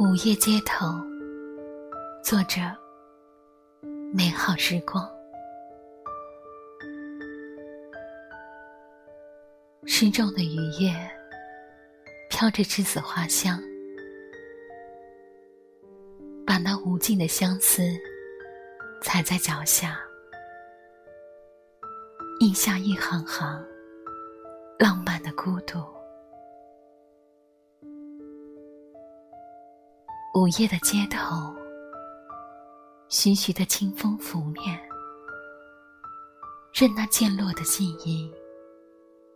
午夜街头，作者：美好时光。失重的雨夜，飘着栀子花香，把那无尽的相思踩在脚下，印下一行行浪漫的孤独。午夜的街头，徐徐的清风拂面，任那渐落的记忆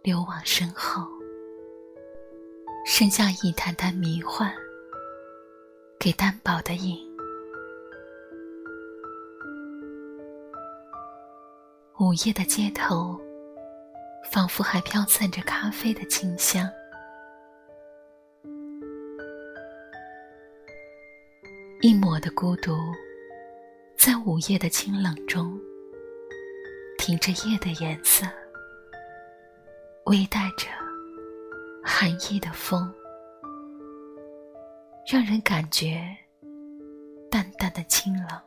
流往身后，剩下一滩滩迷幻，给单薄的影。午夜的街头，仿佛还飘散着咖啡的清香。一抹的孤独，在午夜的清冷中，停着夜的颜色，微带着寒意的风，让人感觉淡淡的清冷。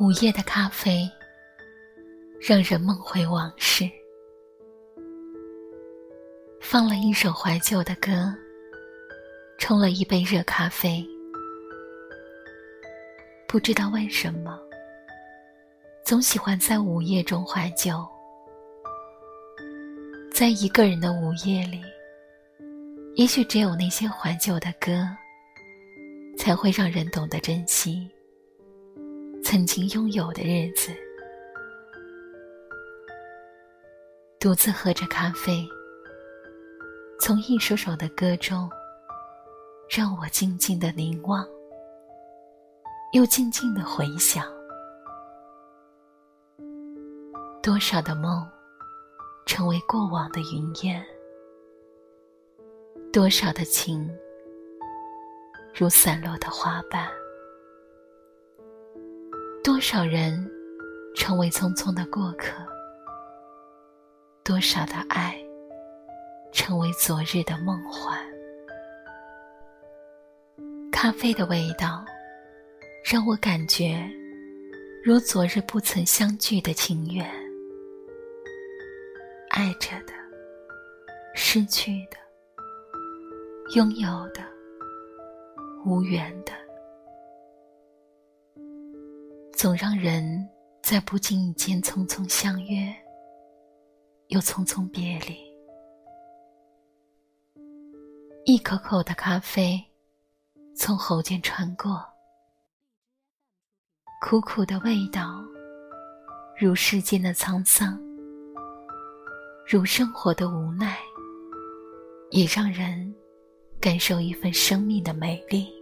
午夜的咖啡，让人梦回往事。放了一首怀旧的歌，冲了一杯热咖啡。不知道为什么，总喜欢在午夜中怀旧。在一个人的午夜里，也许只有那些怀旧的歌，才会让人懂得珍惜曾经拥有的日子。独自喝着咖啡。从一首首的歌中，让我静静的凝望，又静静的回想，多少的梦成为过往的云烟，多少的情如散落的花瓣，多少人成为匆匆的过客，多少的爱。成为昨日的梦幻。咖啡的味道，让我感觉如昨日不曾相聚的情缘。爱着的，失去的，拥有的，无缘的，总让人在不经意间匆匆相约，又匆匆别离。一口口的咖啡从喉间穿过，苦苦的味道，如世间的沧桑，如生活的无奈，也让人感受一份生命的美丽。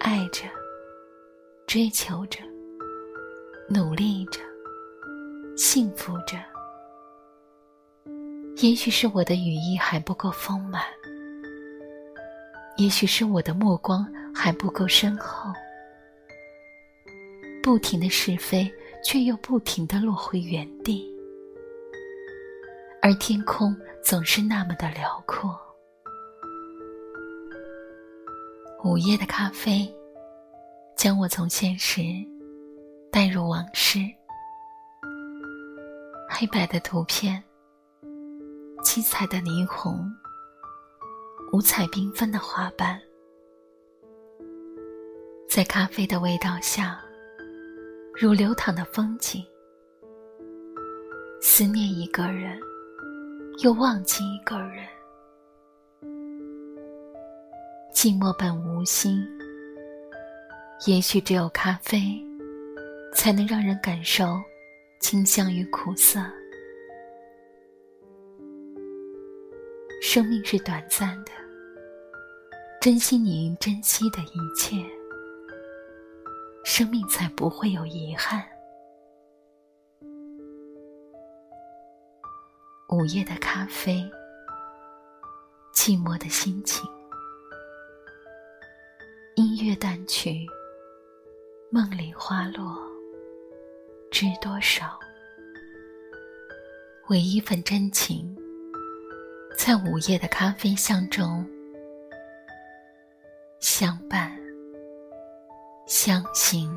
爱着，追求着，努力着，幸福着。也许是我的羽翼还不够丰满，也许是我的目光还不够深厚，不停的是非，却又不停的落回原地，而天空总是那么的辽阔。午夜的咖啡，将我从现实带入往事，黑白的图片。七彩的霓虹，五彩缤纷的花瓣，在咖啡的味道下，如流淌的风景。思念一个人，又忘记一个人。寂寞本无心，也许只有咖啡，才能让人感受清香与苦涩。生命是短暂的，珍惜你应珍惜的一切，生命才不会有遗憾。午夜的咖啡，寂寞的心情，音乐淡去，梦里花落，知多少？唯一份真情。在午夜的咖啡香中相伴相行。